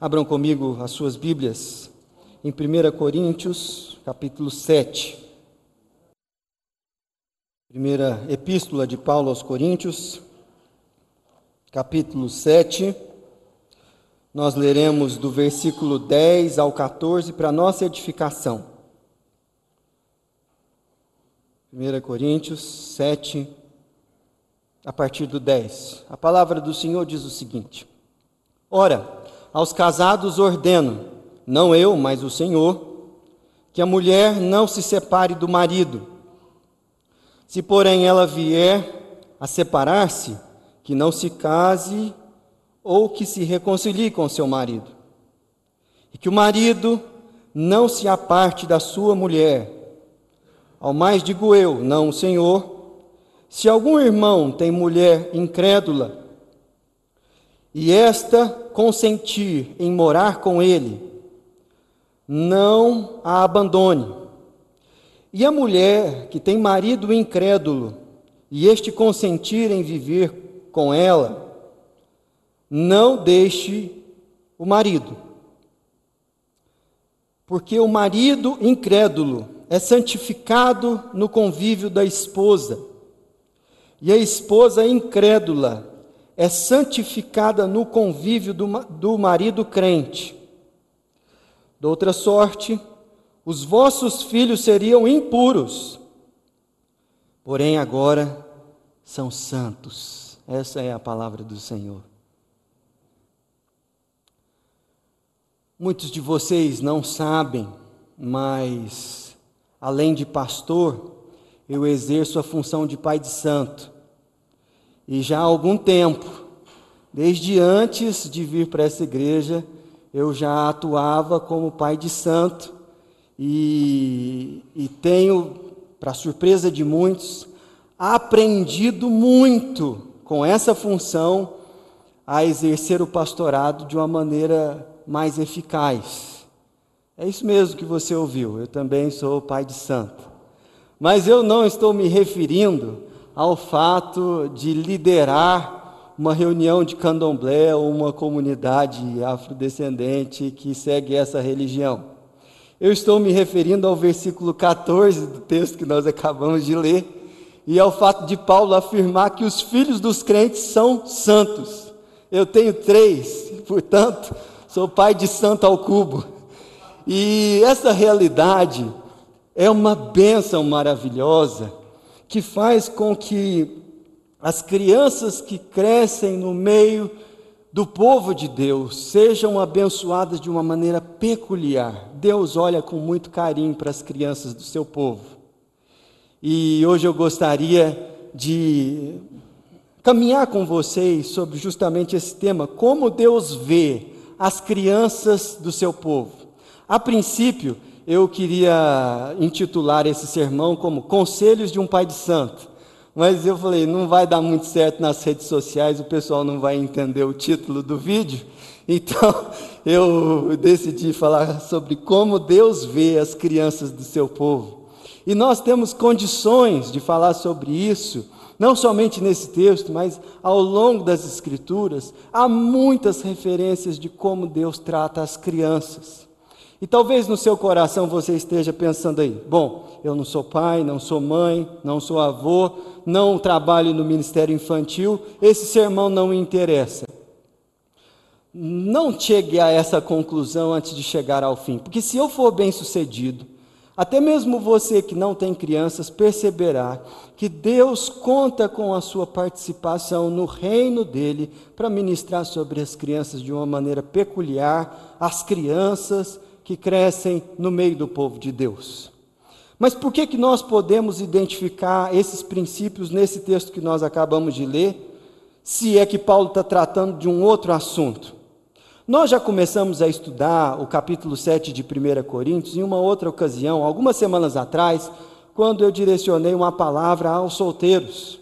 Abram comigo as suas Bíblias em 1 Coríntios, capítulo 7. Primeira epístola de Paulo aos Coríntios, capítulo 7. Nós leremos do versículo 10 ao 14 para nossa edificação. 1 Coríntios 7, a partir do 10. A palavra do Senhor diz o seguinte: Ora, aos casados ordeno, não eu, mas o Senhor, que a mulher não se separe do marido. Se, porém, ela vier a separar-se, que não se case ou que se reconcilie com seu marido. E que o marido não se aparte da sua mulher. Ao mais digo eu, não o Senhor, se algum irmão tem mulher incrédula, e esta consentir em morar com ele, não a abandone. E a mulher que tem marido incrédulo, e este consentir em viver com ela, não deixe o marido. Porque o marido incrédulo é santificado no convívio da esposa, e a esposa incrédula é santificada no convívio do, do marido crente. De outra sorte, os vossos filhos seriam impuros, porém agora são santos. Essa é a palavra do Senhor. Muitos de vocês não sabem, mas além de pastor, eu exerço a função de pai de santo. E já há algum tempo, desde antes de vir para essa igreja, eu já atuava como pai de santo e, e tenho, para surpresa de muitos, aprendido muito com essa função a exercer o pastorado de uma maneira mais eficaz. É isso mesmo que você ouviu, eu também sou pai de santo. Mas eu não estou me referindo ao fato de liderar uma reunião de candomblé ou uma comunidade afrodescendente que segue essa religião. Eu estou me referindo ao versículo 14 do texto que nós acabamos de ler e ao fato de Paulo afirmar que os filhos dos crentes são santos. Eu tenho três, portanto, sou pai de santo ao cubo. E essa realidade é uma bênção maravilhosa que faz com que as crianças que crescem no meio do povo de Deus sejam abençoadas de uma maneira peculiar. Deus olha com muito carinho para as crianças do seu povo. E hoje eu gostaria de caminhar com vocês sobre justamente esse tema, como Deus vê as crianças do seu povo. A princípio, eu queria intitular esse sermão como Conselhos de um Pai de Santo. Mas eu falei, não vai dar muito certo nas redes sociais, o pessoal não vai entender o título do vídeo. Então, eu decidi falar sobre como Deus vê as crianças do seu povo. E nós temos condições de falar sobre isso, não somente nesse texto, mas ao longo das Escrituras, há muitas referências de como Deus trata as crianças. E talvez no seu coração você esteja pensando aí: bom, eu não sou pai, não sou mãe, não sou avô, não trabalho no ministério infantil, esse sermão não me interessa. Não chegue a essa conclusão antes de chegar ao fim, porque se eu for bem sucedido, até mesmo você que não tem crianças perceberá que Deus conta com a sua participação no reino dele para ministrar sobre as crianças de uma maneira peculiar, as crianças que crescem no meio do povo de Deus. Mas por que, que nós podemos identificar esses princípios nesse texto que nós acabamos de ler, se é que Paulo está tratando de um outro assunto? Nós já começamos a estudar o capítulo 7 de 1 Coríntios em uma outra ocasião, algumas semanas atrás, quando eu direcionei uma palavra aos solteiros.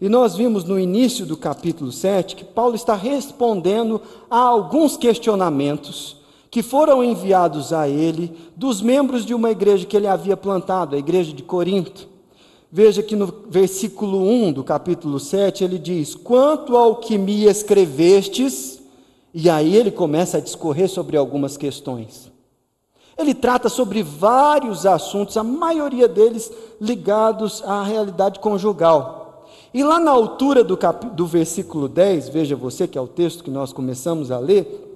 E nós vimos no início do capítulo 7 que Paulo está respondendo a alguns questionamentos que foram enviados a ele dos membros de uma igreja que ele havia plantado, a igreja de Corinto. Veja que no versículo 1 do capítulo 7 ele diz: Quanto ao que me escrevestes, E aí ele começa a discorrer sobre algumas questões. Ele trata sobre vários assuntos, a maioria deles ligados à realidade conjugal. E lá na altura do, cap... do versículo 10, veja você que é o texto que nós começamos a ler,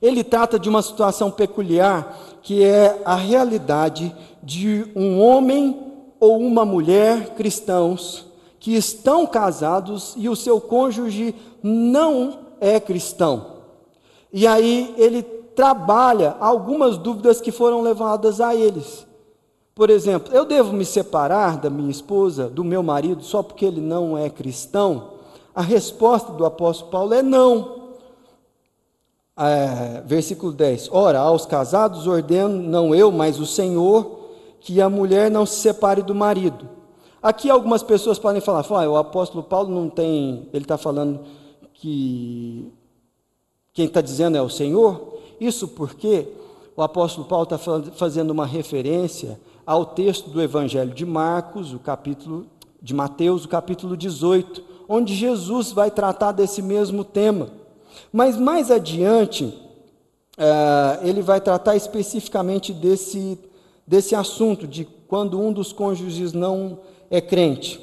ele trata de uma situação peculiar, que é a realidade de um homem ou uma mulher cristãos que estão casados e o seu cônjuge não é cristão. E aí ele trabalha algumas dúvidas que foram levadas a eles. Por exemplo, eu devo me separar da minha esposa, do meu marido, só porque ele não é cristão? A resposta do apóstolo Paulo é não. É, versículo 10: Ora, aos casados ordeno, não eu, mas o Senhor, que a mulher não se separe do marido. Aqui algumas pessoas podem falar, o apóstolo Paulo não tem, ele está falando que quem está dizendo é o Senhor. Isso porque o apóstolo Paulo está fazendo uma referência ao texto do Evangelho de Marcos, o capítulo de Mateus, o capítulo 18, onde Jesus vai tratar desse mesmo tema. Mas mais adiante, uh, ele vai tratar especificamente desse, desse assunto, de quando um dos cônjuges não é crente.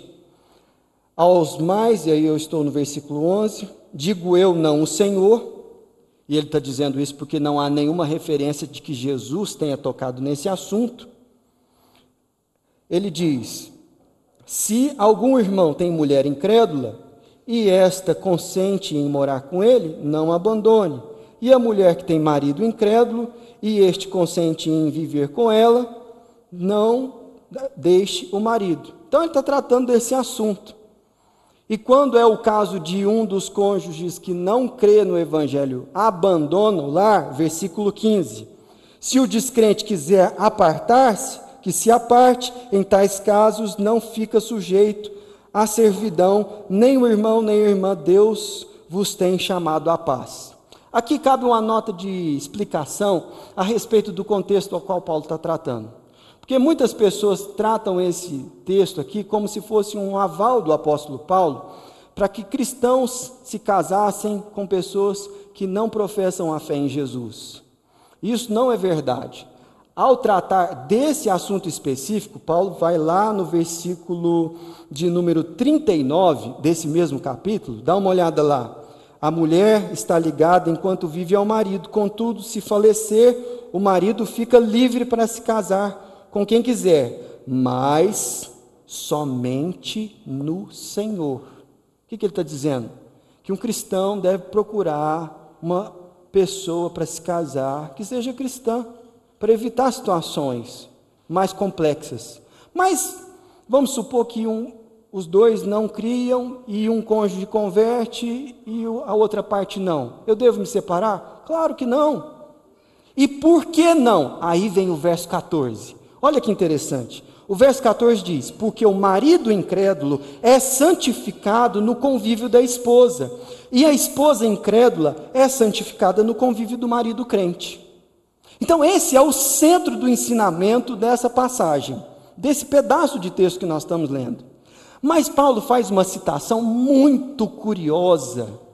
Aos mais, e aí eu estou no versículo 11, digo eu, não o Senhor, e ele está dizendo isso porque não há nenhuma referência de que Jesus tenha tocado nesse assunto. Ele diz: se algum irmão tem mulher incrédula e esta consente em morar com ele, não abandone. E a mulher que tem marido incrédulo e este consente em viver com ela, não deixe o marido. Então ele está tratando desse assunto. E quando é o caso de um dos cônjuges que não crê no Evangelho, abandona o lar, versículo 15. Se o descrente quiser apartar-se, que se aparte, em tais casos não fica sujeito à servidão, nem o irmão nem a irmã, Deus vos tem chamado à paz. Aqui cabe uma nota de explicação a respeito do contexto ao qual Paulo está tratando. Porque muitas pessoas tratam esse texto aqui como se fosse um aval do apóstolo Paulo para que cristãos se casassem com pessoas que não professam a fé em Jesus. Isso não é verdade. Ao tratar desse assunto específico, Paulo vai lá no versículo de número 39 desse mesmo capítulo, dá uma olhada lá. A mulher está ligada enquanto vive ao marido, contudo, se falecer, o marido fica livre para se casar com quem quiser, mas somente no Senhor. O que, que ele está dizendo? Que um cristão deve procurar uma pessoa para se casar que seja cristã, para evitar situações mais complexas. Mas vamos supor que um, os dois não criam e um cônjuge converte e a outra parte não. Eu devo me separar? Claro que não. E por que não? Aí vem o verso 14. Olha que interessante. O verso 14 diz: Porque o marido incrédulo é santificado no convívio da esposa, e a esposa incrédula é santificada no convívio do marido crente. Então, esse é o centro do ensinamento dessa passagem, desse pedaço de texto que nós estamos lendo. Mas Paulo faz uma citação muito curiosa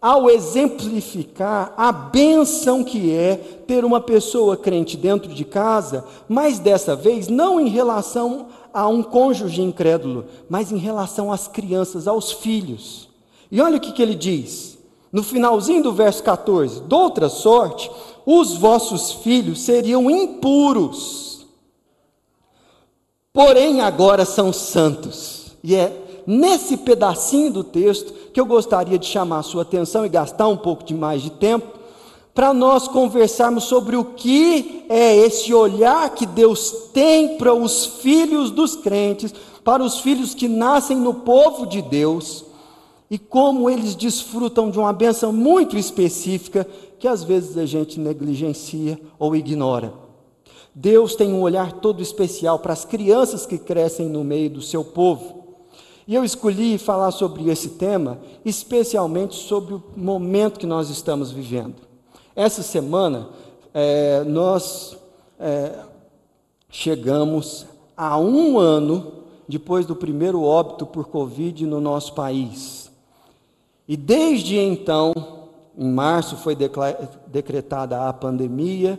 ao exemplificar a benção que é ter uma pessoa crente dentro de casa, mas dessa vez não em relação a um cônjuge incrédulo, mas em relação às crianças, aos filhos. E olha o que, que ele diz, no finalzinho do verso 14: De outra sorte, os vossos filhos seriam impuros, porém agora são santos. E é nesse pedacinho do texto que eu gostaria de chamar a sua atenção e gastar um pouco de mais de tempo para nós conversarmos sobre o que é esse olhar que Deus tem para os filhos dos crentes, para os filhos que nascem no povo de Deus e como eles desfrutam de uma benção muito específica que às vezes a gente negligencia ou ignora. Deus tem um olhar todo especial para as crianças que crescem no meio do seu povo. E eu escolhi falar sobre esse tema, especialmente sobre o momento que nós estamos vivendo. Essa semana, é, nós é, chegamos a um ano depois do primeiro óbito por Covid no nosso país. E desde então, em março foi decretada a pandemia,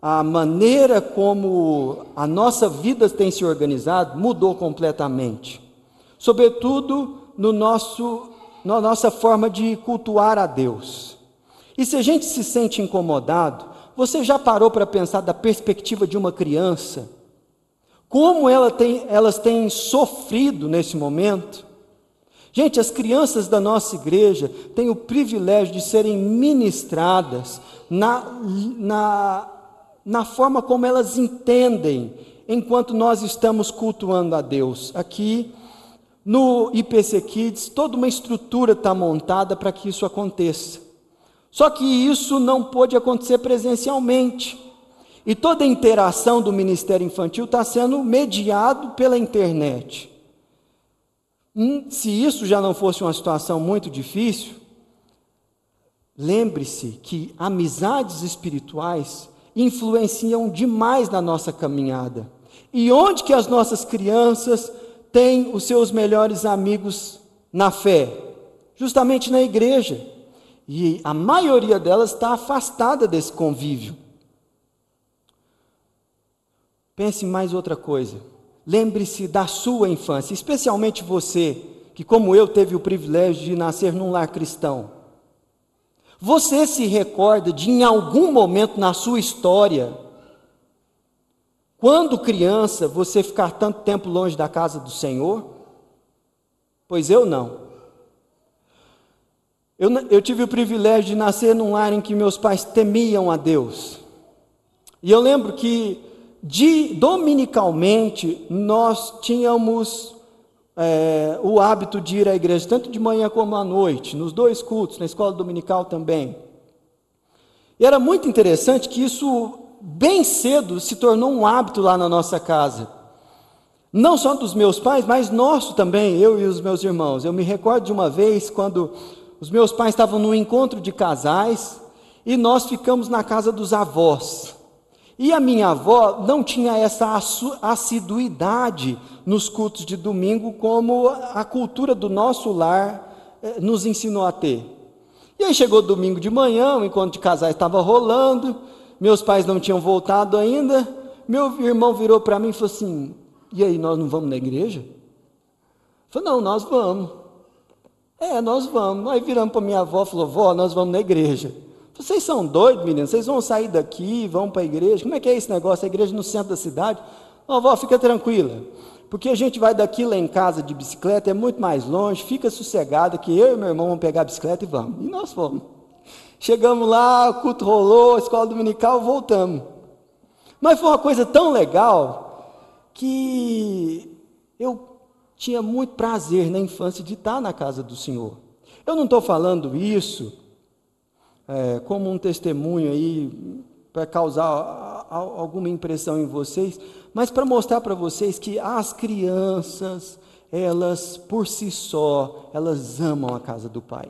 a maneira como a nossa vida tem se organizado mudou completamente. Sobretudo no nosso, na nossa forma de cultuar a Deus. E se a gente se sente incomodado, você já parou para pensar da perspectiva de uma criança? Como ela tem, elas têm sofrido nesse momento? Gente, as crianças da nossa igreja têm o privilégio de serem ministradas na, na, na forma como elas entendem enquanto nós estamos cultuando a Deus. Aqui no IPC Kids, toda uma estrutura está montada para que isso aconteça. Só que isso não pôde acontecer presencialmente. E toda a interação do Ministério Infantil está sendo mediado pela internet. Se isso já não fosse uma situação muito difícil, lembre-se que amizades espirituais influenciam demais na nossa caminhada. E onde que as nossas crianças têm os seus melhores amigos na fé? Justamente na igreja. E a maioria delas está afastada desse convívio. Pense mais outra coisa. Lembre-se da sua infância, especialmente você, que, como eu, teve o privilégio de nascer num lar cristão. Você se recorda de, em algum momento na sua história, quando criança, você ficar tanto tempo longe da casa do Senhor? Pois eu não. Eu, eu, tive o privilégio de nascer num lar em que meus pais temiam a Deus. E eu lembro que de, dominicalmente, nós tínhamos é, o hábito de ir à igreja, tanto de manhã como à noite, nos dois cultos, na escola dominical também. E era muito interessante que isso, bem cedo, se tornou um hábito lá na nossa casa. Não só dos meus pais, mas nosso também, eu e os meus irmãos. Eu me recordo de uma vez quando os meus pais estavam num encontro de casais e nós ficamos na casa dos avós. E a minha avó não tinha essa assiduidade nos cultos de domingo como a cultura do nosso lar eh, nos ensinou a ter. E aí chegou domingo de manhã, o encontro de casais estava rolando, meus pais não tinham voltado ainda. Meu irmão virou para mim e falou assim: E aí, nós não vamos na igreja? Eu falei: Não, nós vamos. É, nós vamos. Aí viramos para minha avó e falou: Vó, nós vamos na igreja. Vocês são doidos, meninos? Vocês vão sair daqui, vão para a igreja? Como é que é esse negócio? A igreja no centro da cidade? Ó, oh, vó, fica tranquila. Porque a gente vai daqui lá em casa de bicicleta, é muito mais longe, fica sossegada que eu e meu irmão vamos pegar a bicicleta e vamos. E nós fomos. Chegamos lá, o culto rolou, a escola dominical, voltamos. Mas foi uma coisa tão legal que eu tinha muito prazer na infância de estar na casa do Senhor. Eu não estou falando isso é, como um testemunho aí para causar alguma impressão em vocês, mas para mostrar para vocês que as crianças, elas por si só, elas amam a casa do Pai.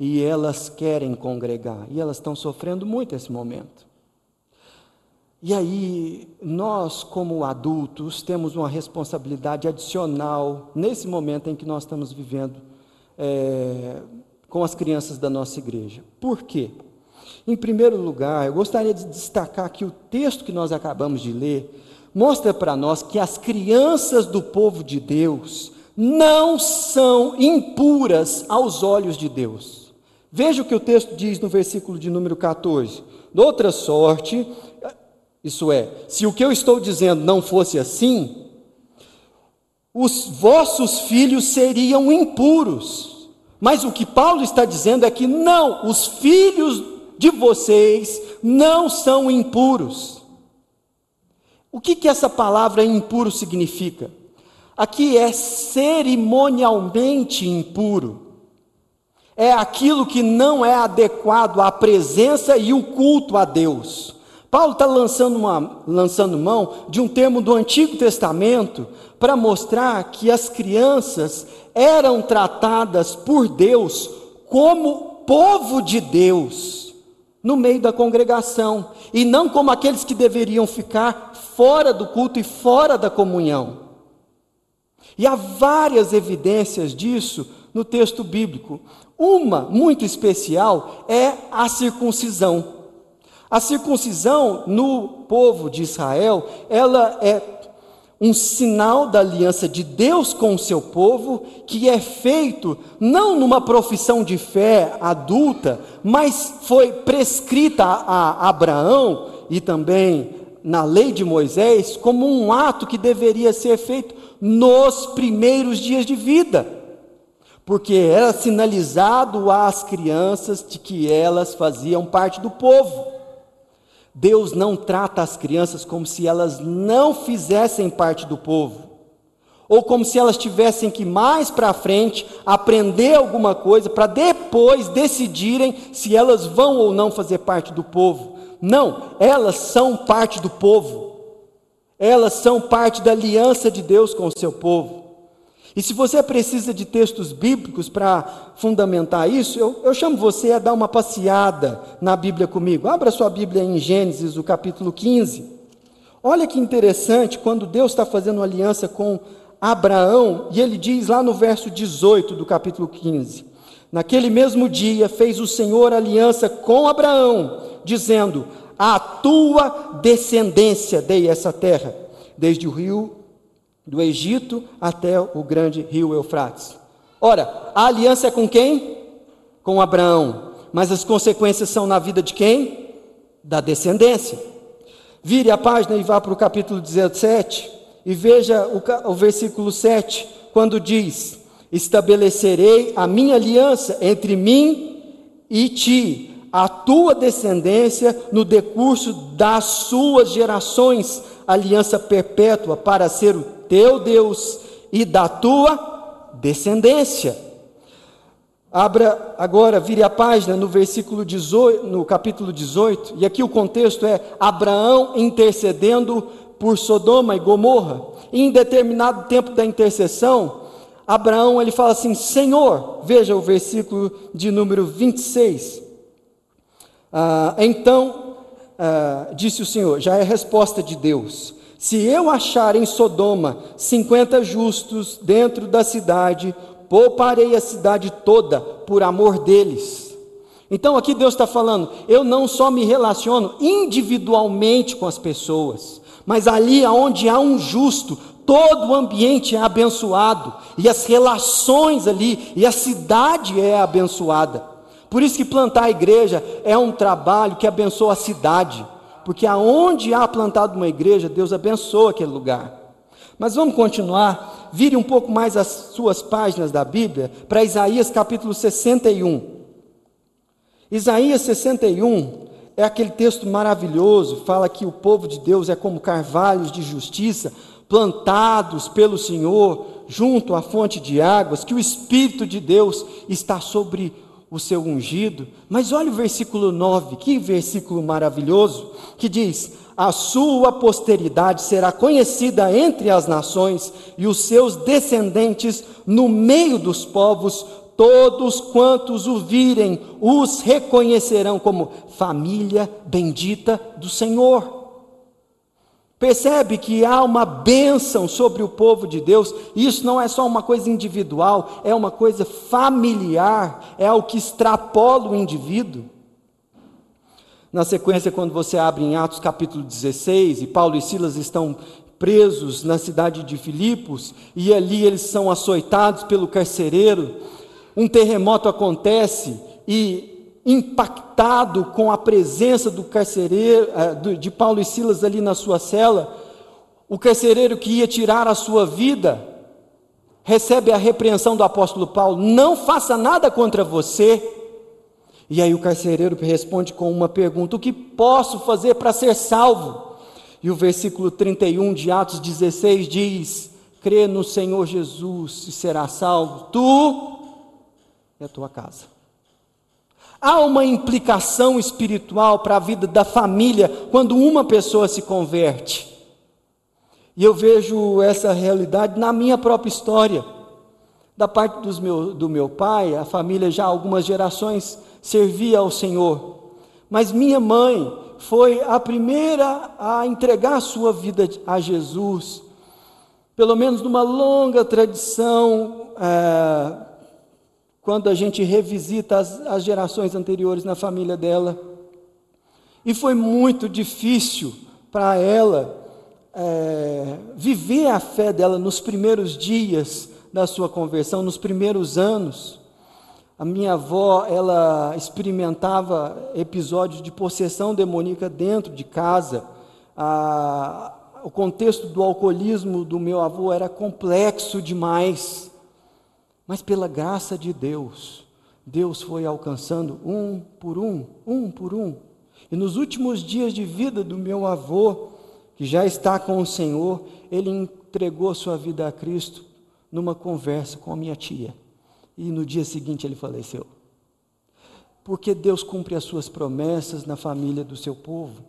E elas querem congregar, e elas estão sofrendo muito esse momento. E aí, nós, como adultos, temos uma responsabilidade adicional nesse momento em que nós estamos vivendo é, com as crianças da nossa igreja. Por quê? Em primeiro lugar, eu gostaria de destacar que o texto que nós acabamos de ler mostra para nós que as crianças do povo de Deus não são impuras aos olhos de Deus. Veja o que o texto diz no versículo de número 14. De outra sorte, isso é, se o que eu estou dizendo não fosse assim, os vossos filhos seriam impuros. Mas o que Paulo está dizendo é que não, os filhos de vocês não são impuros. O que, que essa palavra impuro significa? Aqui é cerimonialmente impuro. É aquilo que não é adequado à presença e o culto a Deus. Paulo está lançando, lançando mão de um termo do Antigo Testamento para mostrar que as crianças eram tratadas por Deus como povo de Deus no meio da congregação e não como aqueles que deveriam ficar fora do culto e fora da comunhão. E há várias evidências disso no texto bíblico. Uma muito especial é a circuncisão. A circuncisão no povo de Israel, ela é um sinal da aliança de Deus com o seu povo, que é feito não numa profissão de fé adulta, mas foi prescrita a Abraão e também na lei de Moisés como um ato que deveria ser feito nos primeiros dias de vida, porque era sinalizado às crianças de que elas faziam parte do povo. Deus não trata as crianças como se elas não fizessem parte do povo, ou como se elas tivessem que mais para frente aprender alguma coisa para depois decidirem se elas vão ou não fazer parte do povo. Não, elas são parte do povo. Elas são parte da aliança de Deus com o seu povo. E se você precisa de textos bíblicos para fundamentar isso, eu, eu, chamo você a dar uma passeada na Bíblia comigo. Abra sua Bíblia em Gênesis, o capítulo 15. Olha que interessante quando Deus está fazendo aliança com Abraão, e ele diz lá no verso 18 do capítulo 15: Naquele mesmo dia fez o Senhor aliança com Abraão, dizendo: A tua descendência dei essa terra, desde o rio do Egito até o grande rio Eufrates. Ora, a aliança é com quem? Com Abraão. Mas as consequências são na vida de quem? Da descendência. Vire a página e vá para o capítulo 17 e veja o, o versículo 7, quando diz: Estabelecerei a minha aliança entre mim e ti, a tua descendência, no decurso das suas gerações, aliança perpétua para ser o teu Deus e da tua descendência. Abra agora, vire a página no versículo 18, no capítulo 18, e aqui o contexto é Abraão intercedendo por Sodoma e Gomorra. Em determinado tempo da intercessão, Abraão ele fala assim: Senhor, veja o versículo de número 26. Ah, então, ah, disse o Senhor, já é resposta de Deus: se eu achar em Sodoma cinquenta justos dentro da cidade, pouparei a cidade toda por amor deles. Então aqui Deus está falando, eu não só me relaciono individualmente com as pessoas, mas ali onde há um justo, todo o ambiente é abençoado, e as relações ali, e a cidade é abençoada. Por isso que plantar a igreja é um trabalho que abençoa a cidade porque aonde há plantado uma igreja, Deus abençoa aquele lugar. Mas vamos continuar, vire um pouco mais as suas páginas da Bíblia para Isaías capítulo 61. Isaías 61 é aquele texto maravilhoso, fala que o povo de Deus é como carvalhos de justiça, plantados pelo Senhor junto à fonte de águas, que o Espírito de Deus está sobre o seu ungido. Mas olha o versículo 9, que versículo maravilhoso, que diz: A sua posteridade será conhecida entre as nações, e os seus descendentes no meio dos povos, todos quantos o virem, os reconhecerão como família bendita do Senhor. Percebe que há uma bênção sobre o povo de Deus, isso não é só uma coisa individual, é uma coisa familiar, é algo que extrapola o indivíduo. Na sequência, quando você abre em Atos capítulo 16, e Paulo e Silas estão presos na cidade de Filipos, e ali eles são açoitados pelo carcereiro, um terremoto acontece e impactado com a presença do carcereiro, eh, de Paulo e Silas ali na sua cela, o carcereiro que ia tirar a sua vida, recebe a repreensão do apóstolo Paulo: não faça nada contra você. E aí o carcereiro responde com uma pergunta: o que posso fazer para ser salvo? E o versículo 31 de Atos 16 diz: crê no Senhor Jesus e será salvo, tu e a tua casa. Há uma implicação espiritual para a vida da família quando uma pessoa se converte. E eu vejo essa realidade na minha própria história. Da parte dos meu, do meu pai, a família já há algumas gerações servia ao Senhor. Mas minha mãe foi a primeira a entregar a sua vida a Jesus. Pelo menos numa longa tradição é, quando a gente revisita as, as gerações anteriores na família dela. E foi muito difícil para ela é, viver a fé dela nos primeiros dias da sua conversão, nos primeiros anos. A minha avó, ela experimentava episódios de possessão demoníaca dentro de casa. A, o contexto do alcoolismo do meu avô era complexo demais. Mas pela graça de Deus, Deus foi alcançando um por um, um por um. E nos últimos dias de vida do meu avô, que já está com o Senhor, ele entregou sua vida a Cristo numa conversa com a minha tia e no dia seguinte ele faleceu. Porque Deus cumpre as suas promessas na família do seu povo.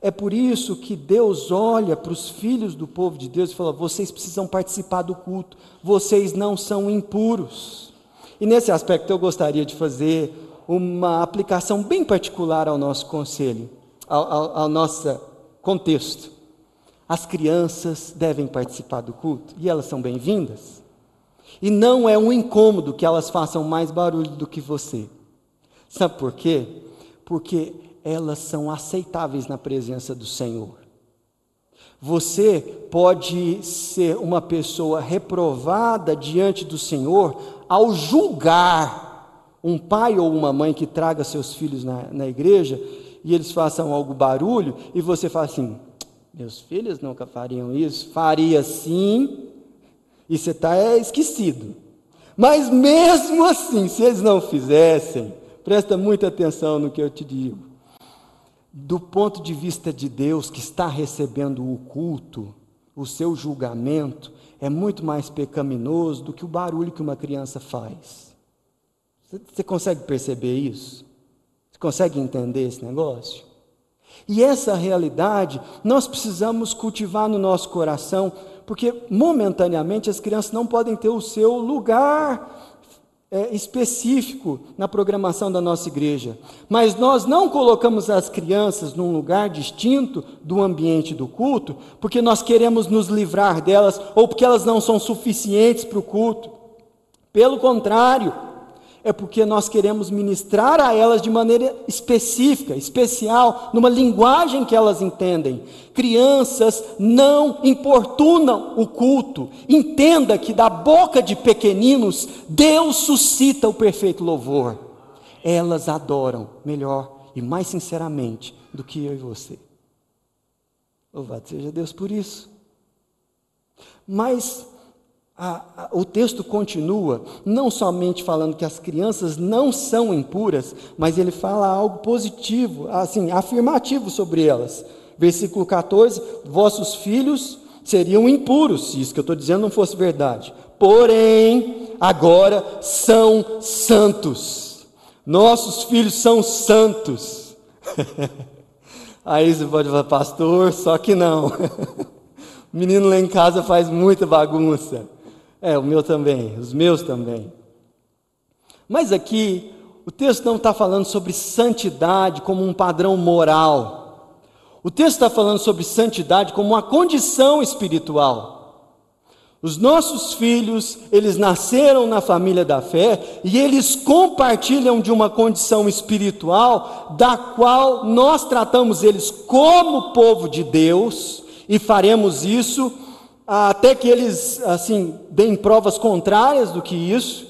É por isso que Deus olha para os filhos do povo de Deus e fala: vocês precisam participar do culto, vocês não são impuros. E nesse aspecto eu gostaria de fazer uma aplicação bem particular ao nosso conselho, ao, ao, ao nosso contexto. As crianças devem participar do culto e elas são bem-vindas. E não é um incômodo que elas façam mais barulho do que você. Sabe por quê? Porque elas são aceitáveis na presença do Senhor. Você pode ser uma pessoa reprovada diante do Senhor ao julgar um pai ou uma mãe que traga seus filhos na, na igreja e eles façam algo barulho e você fala assim: meus filhos nunca fariam isso, faria sim, e você está é, esquecido. Mas mesmo assim, se eles não fizessem, presta muita atenção no que eu te digo. Do ponto de vista de Deus que está recebendo o culto, o seu julgamento é muito mais pecaminoso do que o barulho que uma criança faz. Você consegue perceber isso? Você consegue entender esse negócio? E essa realidade nós precisamos cultivar no nosso coração porque momentaneamente as crianças não podem ter o seu lugar é, específico na programação da nossa igreja. Mas nós não colocamos as crianças num lugar distinto do ambiente do culto, porque nós queremos nos livrar delas ou porque elas não são suficientes para o culto. Pelo contrário, é porque nós queremos ministrar a elas de maneira específica, especial, numa linguagem que elas entendem. Crianças não importunam o culto. Entenda que da boca de pequeninos, Deus suscita o perfeito louvor. Elas adoram melhor e mais sinceramente do que eu e você. Louvado seja Deus por isso. Mas a, a, o texto continua, não somente falando que as crianças não são impuras, mas ele fala algo positivo, assim, afirmativo sobre elas. Versículo 14: Vossos filhos seriam impuros, se isso que eu estou dizendo não fosse verdade. Porém, agora são santos. Nossos filhos são santos. Aí você pode falar, pastor, só que não. O menino lá em casa faz muita bagunça. É, o meu também, os meus também. Mas aqui, o texto não está falando sobre santidade como um padrão moral. O texto está falando sobre santidade como uma condição espiritual. Os nossos filhos, eles nasceram na família da fé e eles compartilham de uma condição espiritual da qual nós tratamos eles como povo de Deus e faremos isso até que eles assim deem provas contrárias do que isso.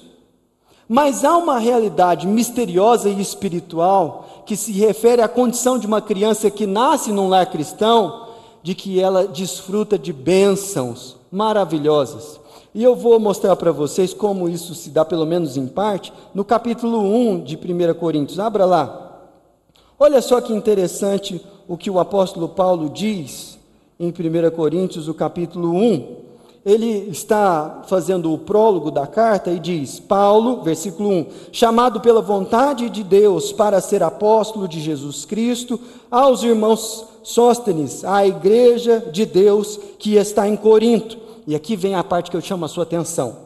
Mas há uma realidade misteriosa e espiritual que se refere à condição de uma criança que nasce num lar cristão, de que ela desfruta de bênçãos maravilhosas. E eu vou mostrar para vocês como isso se dá, pelo menos em parte, no capítulo 1 de 1 Coríntios. Abra lá. Olha só que interessante o que o apóstolo Paulo diz em 1 Coríntios, o capítulo 1, ele está fazendo o prólogo da carta e diz: Paulo, versículo 1: chamado pela vontade de Deus para ser apóstolo de Jesus Cristo, aos irmãos Sóstenes, à igreja de Deus que está em Corinto. E aqui vem a parte que eu chamo a sua atenção.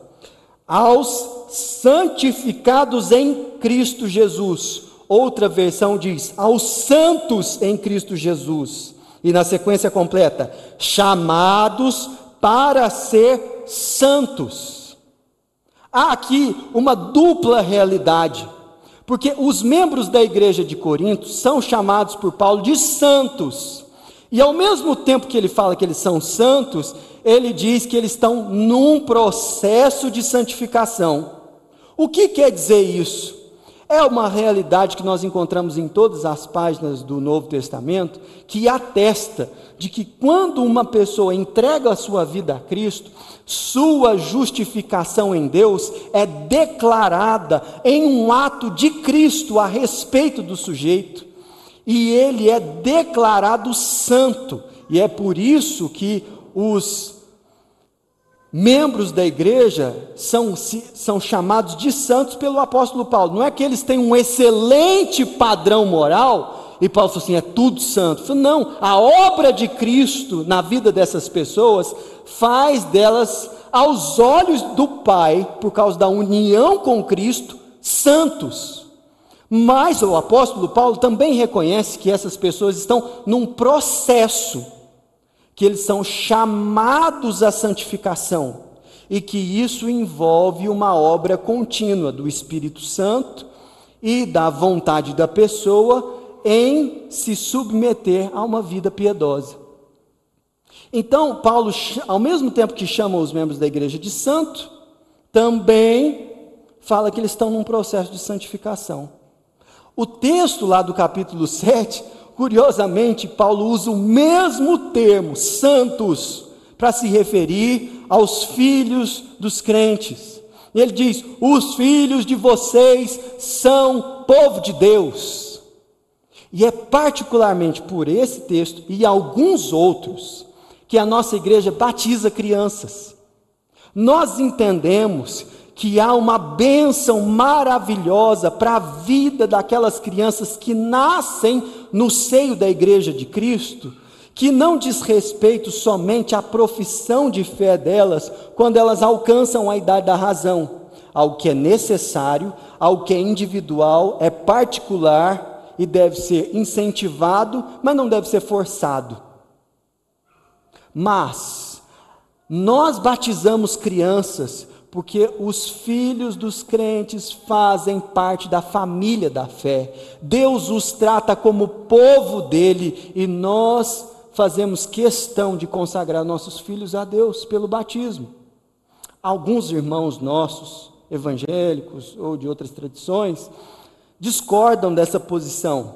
Aos santificados em Cristo Jesus. Outra versão diz: aos santos em Cristo Jesus e na sequência completa: chamados para ser santos. Há aqui uma dupla realidade, porque os membros da igreja de Corinto são chamados por Paulo de santos, e ao mesmo tempo que ele fala que eles são santos, ele diz que eles estão num processo de santificação. O que quer dizer isso? É uma realidade que nós encontramos em todas as páginas do Novo Testamento, que atesta de que quando uma pessoa entrega a sua vida a Cristo, sua justificação em Deus é declarada em um ato de Cristo a respeito do sujeito, e ele é declarado santo, e é por isso que os membros da igreja são, são chamados de santos pelo apóstolo Paulo. Não é que eles têm um excelente padrão moral e Paulo falou assim: é tudo santo. Não, a obra de Cristo na vida dessas pessoas faz delas, aos olhos do Pai, por causa da união com Cristo, santos. Mas o apóstolo Paulo também reconhece que essas pessoas estão num processo que eles são chamados à santificação e que isso envolve uma obra contínua do Espírito Santo e da vontade da pessoa em se submeter a uma vida piedosa. Então, Paulo, ao mesmo tempo que chama os membros da igreja de santo, também fala que eles estão num processo de santificação. O texto lá do capítulo 7 Curiosamente, Paulo usa o mesmo termo, santos, para se referir aos filhos dos crentes. Ele diz: os filhos de vocês são povo de Deus. E é particularmente por esse texto e alguns outros que a nossa igreja batiza crianças. Nós entendemos que há uma bênção maravilhosa para a vida daquelas crianças que nascem no seio da igreja de Cristo, que não diz respeito somente à profissão de fé delas quando elas alcançam a idade da razão, ao que é necessário, ao que é individual, é particular e deve ser incentivado, mas não deve ser forçado. Mas nós batizamos crianças porque os filhos dos crentes fazem parte da família da fé. Deus os trata como povo dele e nós fazemos questão de consagrar nossos filhos a Deus pelo batismo. Alguns irmãos nossos, evangélicos ou de outras tradições, discordam dessa posição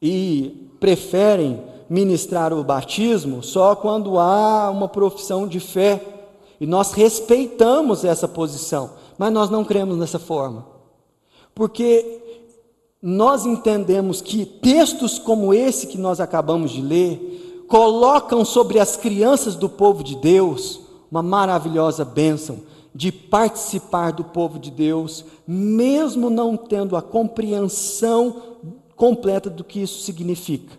e preferem ministrar o batismo só quando há uma profissão de fé e nós respeitamos essa posição, mas nós não cremos nessa forma. Porque nós entendemos que textos como esse que nós acabamos de ler colocam sobre as crianças do povo de Deus uma maravilhosa bênção de participar do povo de Deus, mesmo não tendo a compreensão completa do que isso significa.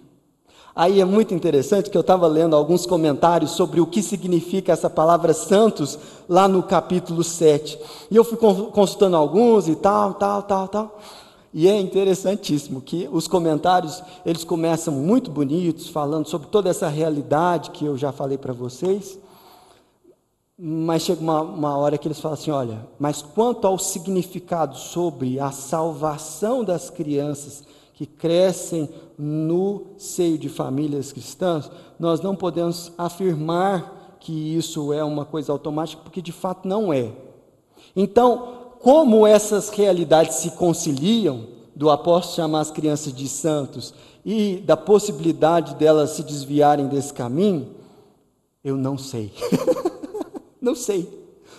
Aí é muito interessante que eu estava lendo alguns comentários sobre o que significa essa palavra santos lá no capítulo 7. E eu fui consultando alguns e tal, tal, tal, tal. E é interessantíssimo que os comentários, eles começam muito bonitos, falando sobre toda essa realidade que eu já falei para vocês. Mas chega uma, uma hora que eles falam assim: olha, mas quanto ao significado sobre a salvação das crianças que crescem no seio de famílias cristãs, nós não podemos afirmar que isso é uma coisa automática, porque de fato não é. Então, como essas realidades se conciliam, do apóstolo chamar as crianças de santos e da possibilidade delas se desviarem desse caminho, eu não sei. não sei.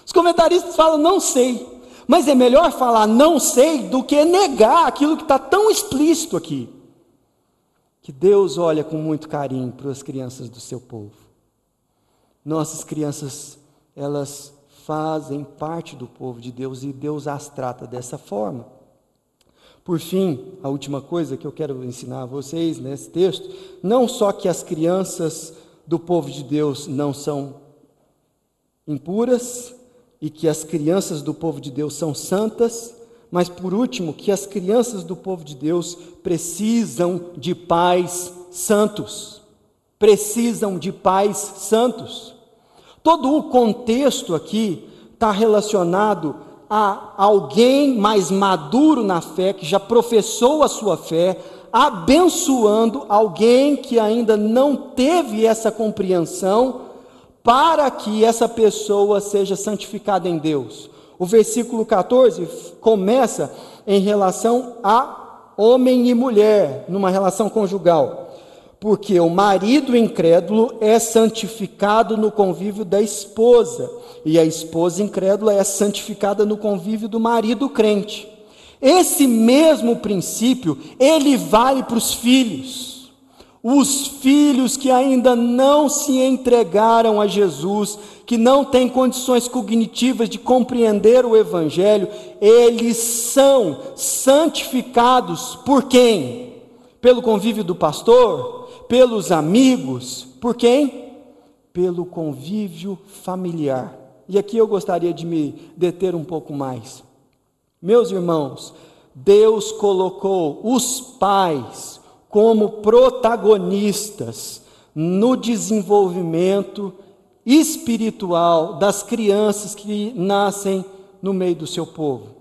Os comentaristas falam, não sei. Mas é melhor falar não sei do que negar aquilo que está tão explícito aqui. Que Deus olha com muito carinho para as crianças do seu povo. Nossas crianças, elas fazem parte do povo de Deus e Deus as trata dessa forma. Por fim, a última coisa que eu quero ensinar a vocês nesse texto, não só que as crianças do povo de Deus não são impuras, e que as crianças do povo de Deus são santas, mas por último, que as crianças do povo de Deus precisam de pais santos. Precisam de pais santos. Todo o contexto aqui está relacionado a alguém mais maduro na fé, que já professou a sua fé, abençoando alguém que ainda não teve essa compreensão, para que essa pessoa seja santificada em Deus. O versículo 14 começa em relação a homem e mulher, numa relação conjugal. Porque o marido incrédulo é santificado no convívio da esposa, e a esposa incrédula é santificada no convívio do marido crente. Esse mesmo princípio, ele vale para os filhos. Os filhos que ainda não se entregaram a Jesus, que não têm condições cognitivas de compreender o Evangelho, eles são santificados por quem? Pelo convívio do pastor? Pelos amigos? Por quem? Pelo convívio familiar. E aqui eu gostaria de me deter um pouco mais. Meus irmãos, Deus colocou os pais como protagonistas no desenvolvimento espiritual das crianças que nascem no meio do seu povo.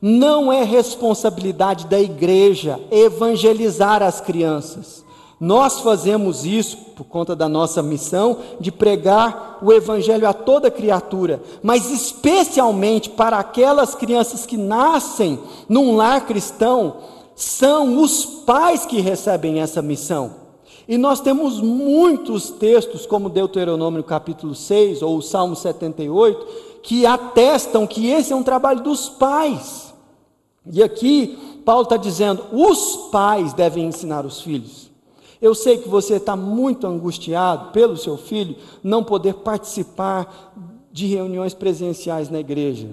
Não é responsabilidade da igreja evangelizar as crianças. Nós fazemos isso por conta da nossa missão de pregar o Evangelho a toda criatura, mas especialmente para aquelas crianças que nascem num lar cristão, são os pais que recebem essa missão. E nós temos muitos textos, como Deuteronômio capítulo 6 ou o Salmo 78, que atestam que esse é um trabalho dos pais. E aqui Paulo está dizendo: os pais devem ensinar os filhos. Eu sei que você está muito angustiado pelo seu filho não poder participar de reuniões presenciais na igreja.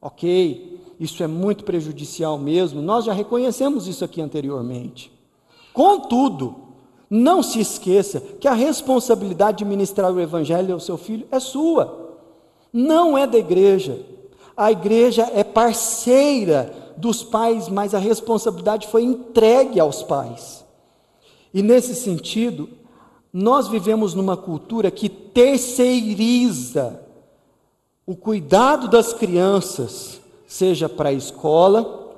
Ok, isso é muito prejudicial mesmo, nós já reconhecemos isso aqui anteriormente. Contudo, não se esqueça que a responsabilidade de ministrar o Evangelho ao seu filho é sua, não é da igreja. A igreja é parceira dos pais, mas a responsabilidade foi entregue aos pais. E nesse sentido, nós vivemos numa cultura que terceiriza o cuidado das crianças, seja para a escola,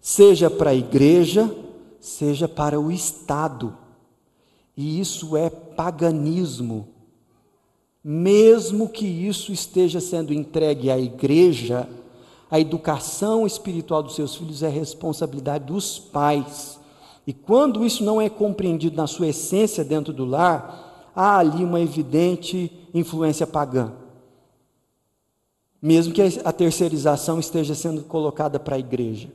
seja para a igreja, seja para o Estado. E isso é paganismo. Mesmo que isso esteja sendo entregue à igreja, a educação espiritual dos seus filhos é responsabilidade dos pais. E quando isso não é compreendido na sua essência dentro do lar, há ali uma evidente influência pagã. Mesmo que a terceirização esteja sendo colocada para a igreja.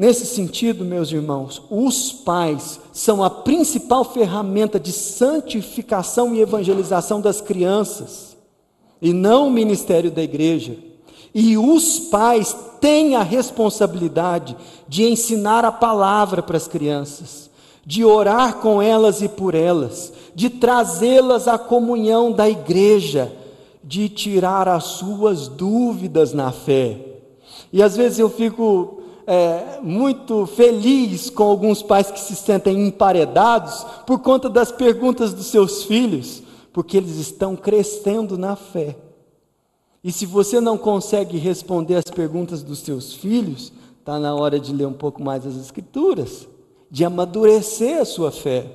Nesse sentido, meus irmãos, os pais são a principal ferramenta de santificação e evangelização das crianças, e não o ministério da igreja. E os pais têm a responsabilidade de ensinar a palavra para as crianças, de orar com elas e por elas, de trazê-las à comunhão da igreja, de tirar as suas dúvidas na fé. E às vezes eu fico é, muito feliz com alguns pais que se sentem emparedados por conta das perguntas dos seus filhos, porque eles estão crescendo na fé. E se você não consegue responder as perguntas dos seus filhos, está na hora de ler um pouco mais as Escrituras, de amadurecer a sua fé.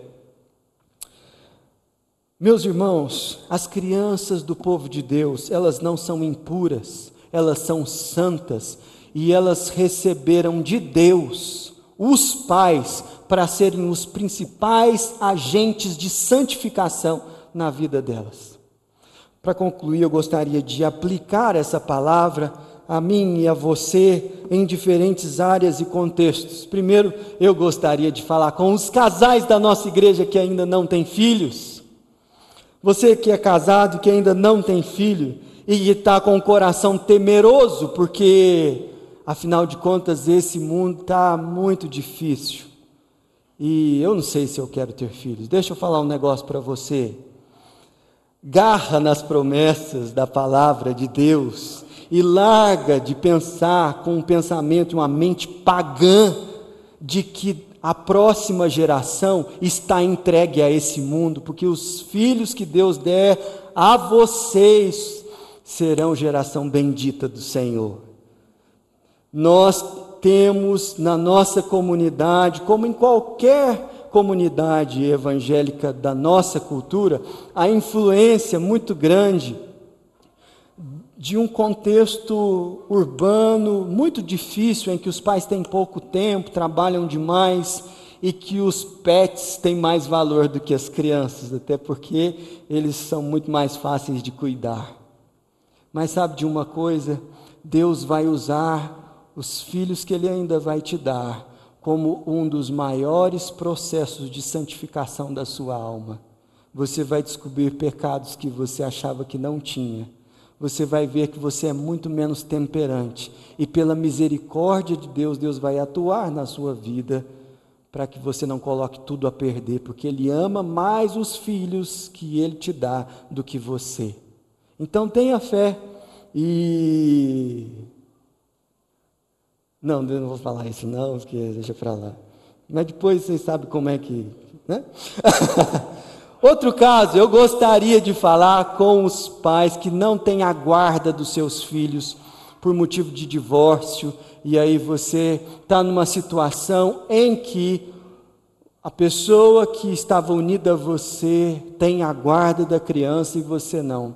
Meus irmãos, as crianças do povo de Deus, elas não são impuras, elas são santas e elas receberam de Deus os pais para serem os principais agentes de santificação na vida delas. Para concluir, eu gostaria de aplicar essa palavra a mim e a você em diferentes áreas e contextos. Primeiro, eu gostaria de falar com os casais da nossa igreja que ainda não têm filhos. Você que é casado, que ainda não tem filho e está com o coração temeroso, porque, afinal de contas, esse mundo está muito difícil. E eu não sei se eu quero ter filhos. Deixa eu falar um negócio para você garra nas promessas da palavra de Deus e larga de pensar com um pensamento, uma mente pagã de que a próxima geração está entregue a esse mundo, porque os filhos que Deus der a vocês serão geração bendita do Senhor. Nós temos na nossa comunidade, como em qualquer comunidade evangélica da nossa cultura, a influência muito grande de um contexto urbano muito difícil, em que os pais têm pouco tempo, trabalham demais e que os pets têm mais valor do que as crianças, até porque eles são muito mais fáceis de cuidar. Mas sabe de uma coisa? Deus vai usar os filhos que Ele ainda vai te dar como um dos maiores processos de santificação da sua alma. Você vai descobrir pecados que você achava que não tinha. Você vai ver que você é muito menos temperante. E pela misericórdia de Deus, Deus vai atuar na sua vida para que você não coloque tudo a perder, porque Ele ama mais os filhos que Ele te dá do que você. Então tenha fé e. Não, eu não vou falar isso, não, porque deixa para lá. Mas depois vocês sabem como é que. Né? Outro caso, eu gostaria de falar com os pais que não têm a guarda dos seus filhos por motivo de divórcio, e aí você está numa situação em que a pessoa que estava unida a você tem a guarda da criança e você não.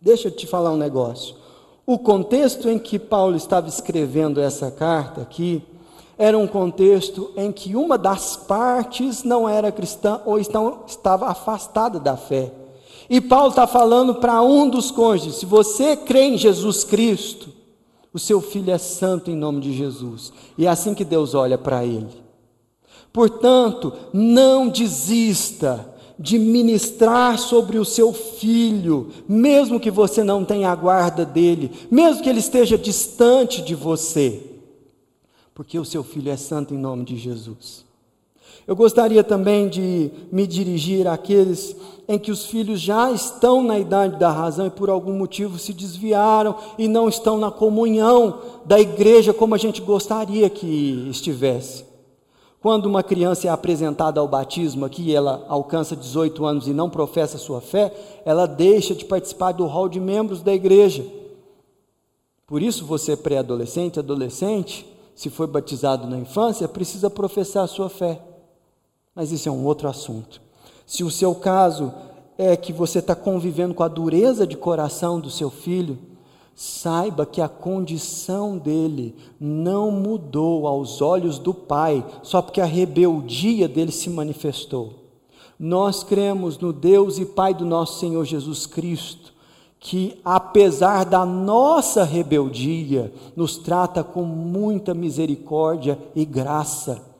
Deixa eu te falar um negócio. O contexto em que Paulo estava escrevendo essa carta aqui era um contexto em que uma das partes não era cristã ou estava afastada da fé. E Paulo está falando para um dos cônjuges: se você crê em Jesus Cristo, o seu filho é santo em nome de Jesus. E é assim que Deus olha para ele. Portanto, não desista de ministrar sobre o seu filho, mesmo que você não tenha a guarda dele, mesmo que ele esteja distante de você, porque o seu filho é santo em nome de Jesus. Eu gostaria também de me dirigir àqueles em que os filhos já estão na idade da razão e por algum motivo se desviaram e não estão na comunhão da igreja como a gente gostaria que estivesse. Quando uma criança é apresentada ao batismo aqui ela alcança 18 anos e não professa sua fé, ela deixa de participar do hall de membros da igreja. Por isso, você pré-adolescente, adolescente, se foi batizado na infância, precisa professar a sua fé. Mas isso é um outro assunto. Se o seu caso é que você está convivendo com a dureza de coração do seu filho, saiba que a condição dele não mudou aos olhos do Pai, só porque a rebeldia dele se manifestou. Nós cremos no Deus e Pai do nosso Senhor Jesus Cristo, que apesar da nossa rebeldia, nos trata com muita misericórdia e graça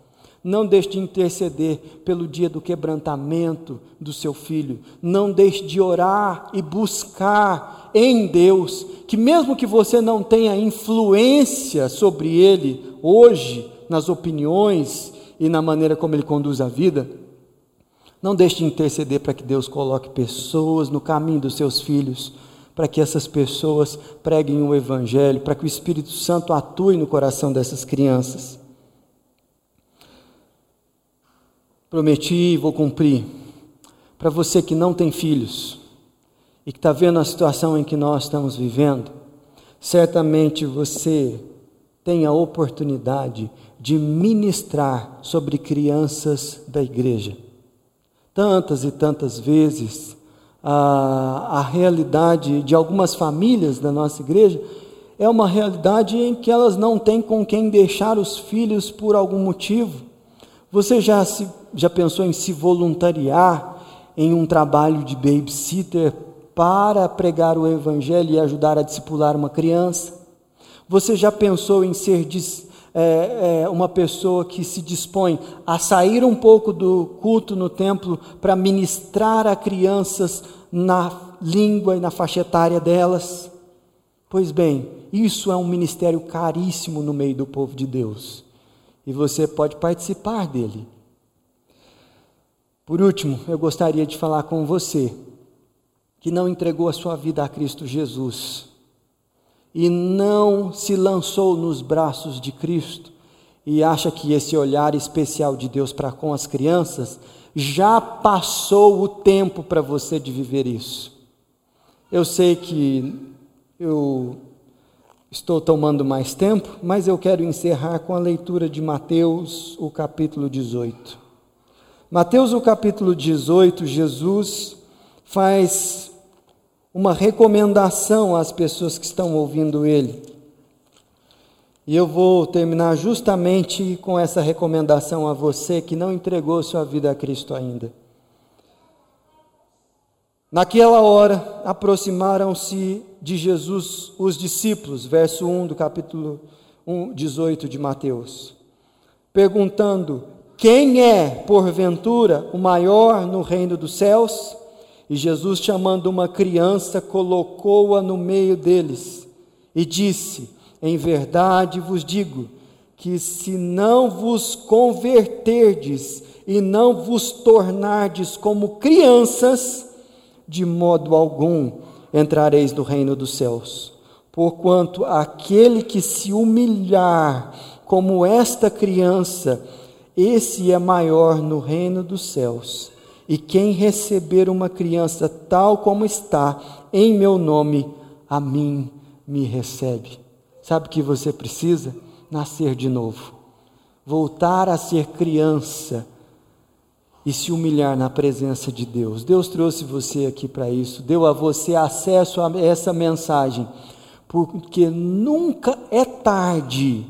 não deixe de interceder pelo dia do quebrantamento do seu filho. Não deixe de orar e buscar em Deus, que mesmo que você não tenha influência sobre ele hoje, nas opiniões e na maneira como ele conduz a vida, não deixe de interceder para que Deus coloque pessoas no caminho dos seus filhos, para que essas pessoas preguem o Evangelho, para que o Espírito Santo atue no coração dessas crianças. Prometi e vou cumprir. Para você que não tem filhos e que está vendo a situação em que nós estamos vivendo, certamente você tem a oportunidade de ministrar sobre crianças da igreja. Tantas e tantas vezes, a, a realidade de algumas famílias da nossa igreja é uma realidade em que elas não têm com quem deixar os filhos por algum motivo. Você já, se, já pensou em se voluntariar em um trabalho de babysitter para pregar o Evangelho e ajudar a discipular uma criança? Você já pensou em ser é, é, uma pessoa que se dispõe a sair um pouco do culto no templo para ministrar a crianças na língua e na faixa etária delas? Pois bem, isso é um ministério caríssimo no meio do povo de Deus e você pode participar dele. Por último, eu gostaria de falar com você que não entregou a sua vida a Cristo Jesus e não se lançou nos braços de Cristo e acha que esse olhar especial de Deus para com as crianças já passou o tempo para você de viver isso. Eu sei que Eu estou tomando mais tempo, mas eu quero encerrar com a leitura de Mateus, o capítulo 18. Mateus, o capítulo 18, Jesus faz uma recomendação às pessoas que estão ouvindo ele. E eu vou terminar justamente com essa recomendação a você que não entregou sua vida a Cristo ainda. Naquela hora, aproximaram-se de Jesus os discípulos, verso 1 do capítulo 1, 18 de Mateus, perguntando: Quem é, porventura, o maior no reino dos céus? E Jesus, chamando uma criança, colocou-a no meio deles e disse: Em verdade vos digo que se não vos converterdes e não vos tornardes como crianças, de modo algum entrareis no reino dos céus. Porquanto aquele que se humilhar como esta criança, esse é maior no reino dos céus. E quem receber uma criança tal como está, em meu nome, a mim me recebe. Sabe o que você precisa? Nascer de novo. Voltar a ser criança e se humilhar na presença de Deus. Deus trouxe você aqui para isso, deu a você acesso a essa mensagem, porque nunca é tarde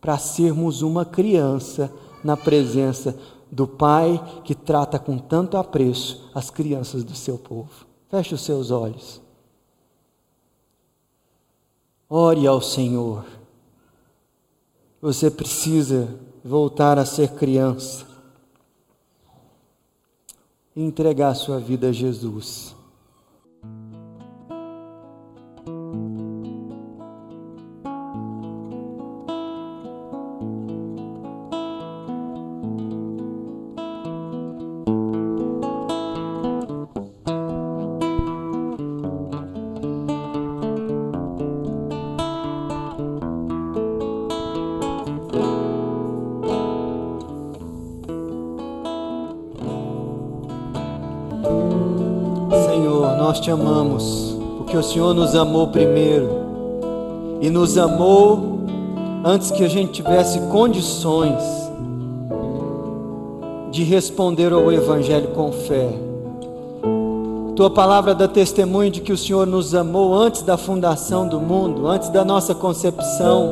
para sermos uma criança na presença do Pai que trata com tanto apreço as crianças do seu povo. Feche os seus olhos. Ore ao Senhor. Você precisa voltar a ser criança e entregar sua vida a Jesus. Nós te amamos, porque o Senhor nos amou primeiro e nos amou antes que a gente tivesse condições de responder ao Evangelho com fé. Tua palavra dá testemunho de que o Senhor nos amou antes da fundação do mundo, antes da nossa concepção.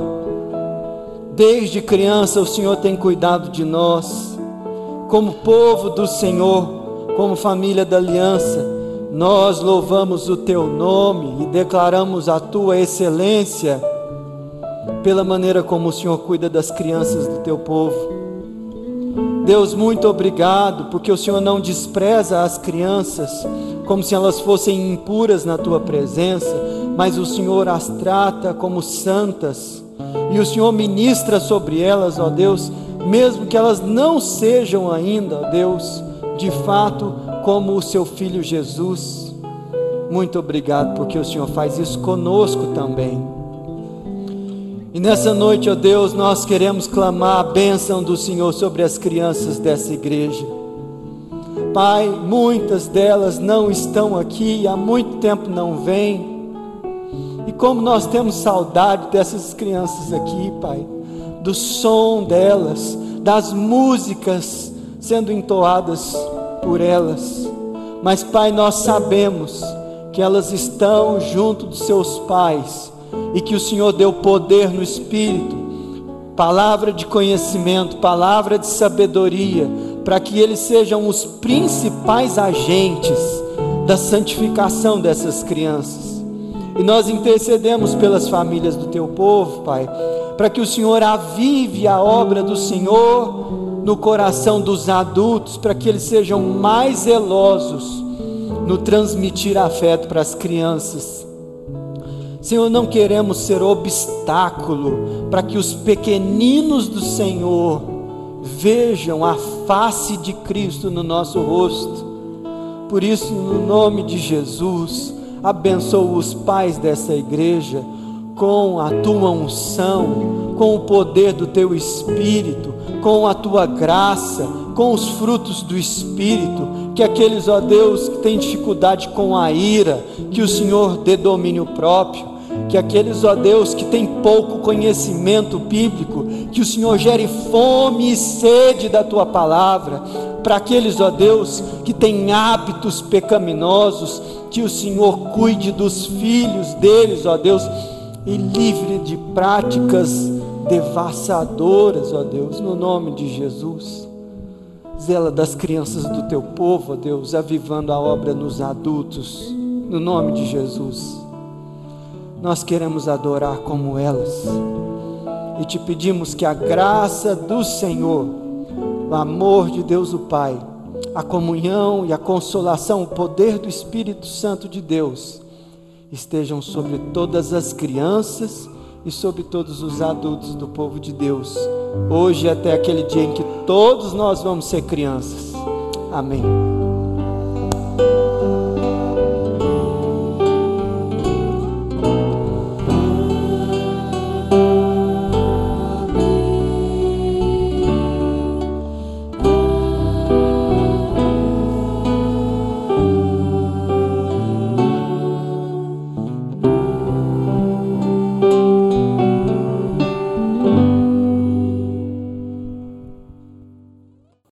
Desde criança o Senhor tem cuidado de nós, como povo do Senhor, como família da aliança nós louvamos o teu nome e declaramos a tua excelência pela maneira como o Senhor cuida das crianças do teu povo. Deus, muito obrigado, porque o Senhor não despreza as crianças como se elas fossem impuras na tua presença, mas o Senhor as trata como santas, e o Senhor ministra sobre elas, ó Deus, mesmo que elas não sejam ainda, ó Deus, de fato como o seu filho Jesus. Muito obrigado porque o Senhor faz isso conosco também. E nessa noite, ó Deus, nós queremos clamar a bênção do Senhor sobre as crianças dessa igreja. Pai, muitas delas não estão aqui, há muito tempo não vêm. E como nós temos saudade dessas crianças aqui, Pai, do som delas, das músicas sendo entoadas por elas. Mas, Pai, nós sabemos que elas estão junto dos seus pais e que o Senhor deu poder no Espírito, palavra de conhecimento, palavra de sabedoria, para que eles sejam os principais agentes da santificação dessas crianças. E nós intercedemos pelas famílias do teu povo, Pai, para que o Senhor avive a obra do Senhor no coração dos adultos para que eles sejam mais zelosos no transmitir afeto para as crianças. Senhor, não queremos ser obstáculo para que os pequeninos do Senhor vejam a face de Cristo no nosso rosto. Por isso, no nome de Jesus, abençoa os pais dessa igreja com a tua unção, com o poder do teu espírito, com a tua graça, com os frutos do Espírito, que aqueles, ó Deus, que têm dificuldade com a ira, que o Senhor dê domínio próprio, que aqueles, ó Deus, que têm pouco conhecimento bíblico, que o Senhor gere fome e sede da tua palavra, para aqueles, ó Deus, que têm hábitos pecaminosos, que o Senhor cuide dos filhos deles, ó Deus, e livre de práticas devassadoras, ó Deus, no nome de Jesus. Zela das crianças do teu povo, ó Deus, avivando a obra nos adultos, no nome de Jesus. Nós queremos adorar como elas e te pedimos que a graça do Senhor, o amor de Deus o Pai, a comunhão e a consolação, o poder do Espírito Santo de Deus estejam sobre todas as crianças e sobre todos os adultos do povo de Deus, hoje até aquele dia em que todos nós vamos ser crianças. Amém.